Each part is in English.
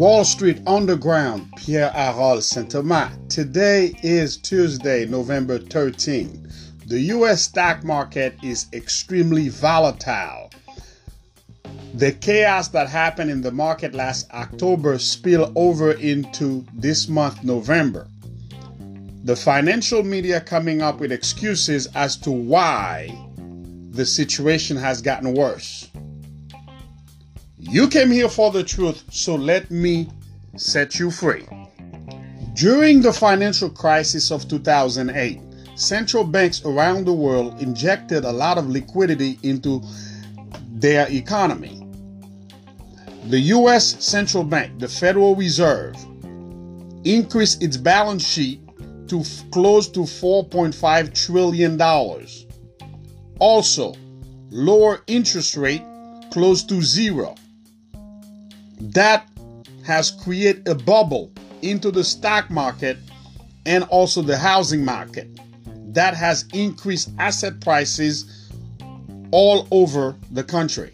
Wall Street Underground, Pierre Harold Saint Thomas. Today is Tuesday, November 13. The US stock market is extremely volatile. The chaos that happened in the market last October spill over into this month, November. The financial media coming up with excuses as to why the situation has gotten worse. You came here for the truth, so let me set you free. During the financial crisis of 2008, central banks around the world injected a lot of liquidity into their economy. The US Central Bank, the Federal Reserve, increased its balance sheet to close to $4.5 trillion. Also, lower interest rate close to zero that has created a bubble into the stock market and also the housing market that has increased asset prices all over the country.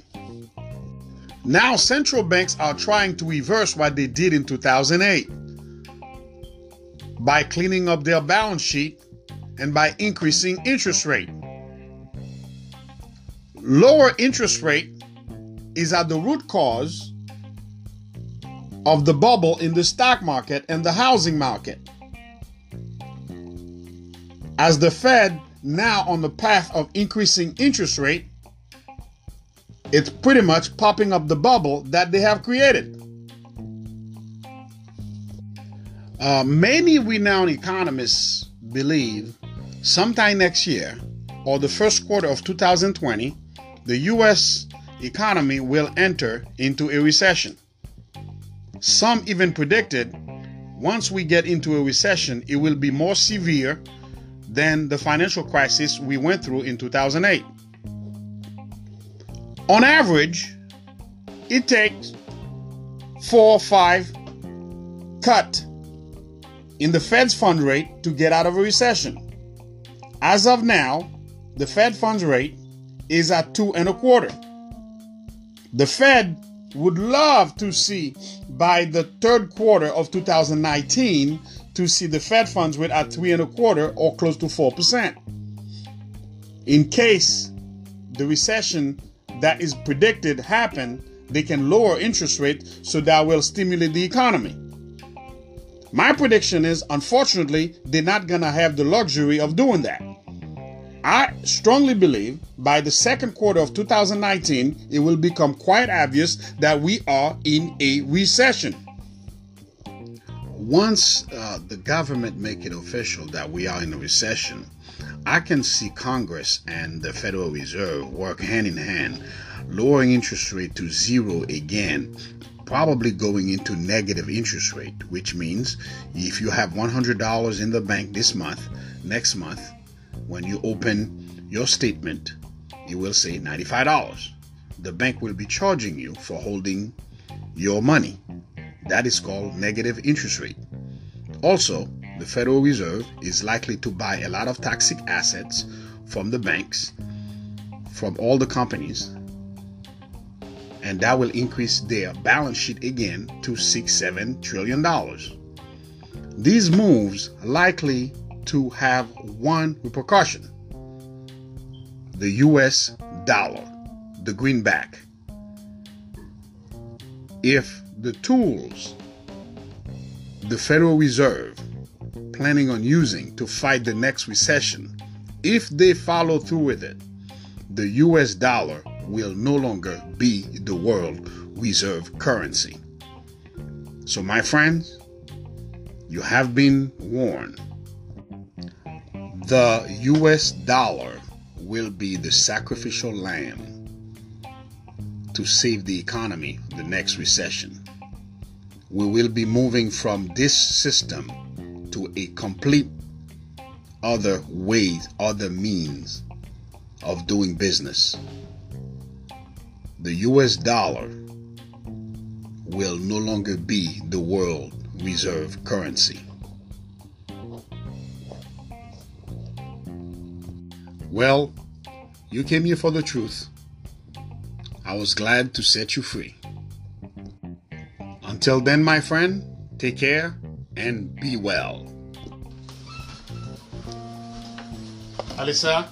Now, central banks are trying to reverse what they did in 2008 by cleaning up their balance sheet and by increasing interest rate. Lower interest rate is at the root cause of the bubble in the stock market and the housing market. As the Fed now on the path of increasing interest rate, it's pretty much popping up the bubble that they have created. Uh, many renowned economists believe sometime next year or the first quarter of 2020, the U.S. economy will enter into a recession. Some even predicted once we get into a recession, it will be more severe than the financial crisis we went through in 2008. On average, it takes four or five cut in the Fed's fund rate to get out of a recession. As of now, the Fed funds rate is at two and a quarter. The Fed would love to see by the third quarter of 2019 to see the Fed funds rate at three and a quarter or close to four percent. In case the recession that is predicted happen, they can lower interest rate so that will stimulate the economy. My prediction is, unfortunately, they're not gonna have the luxury of doing that. I strongly believe by the second quarter of 2019, it will become quite obvious that we are in a recession. Once uh, the government make it official that we are in a recession, I can see Congress and the Federal Reserve work hand in hand, lowering interest rate to zero again, probably going into negative interest rate, which means if you have $100 in the bank this month, next month when you open your statement, it will say $95. The bank will be charging you for holding your money. That is called negative interest rate. Also, the Federal Reserve is likely to buy a lot of toxic assets from the banks, from all the companies, and that will increase their balance sheet again to six, seven trillion dollars. These moves likely to have one repercussion the US dollar, the greenback. If the tools the Federal Reserve planning on using to fight the next recession, if they follow through with it, the US dollar will no longer be the world reserve currency. So, my friends, you have been warned the US dollar will be the sacrificial lamb to save the economy the next recession. We will be moving from this system to a complete other ways, other means of doing business. The US dollar will no longer be the world reserve currency. Well, you came here for the truth. I was glad to set you free. Until then, my friend, take care and be well. Alissa,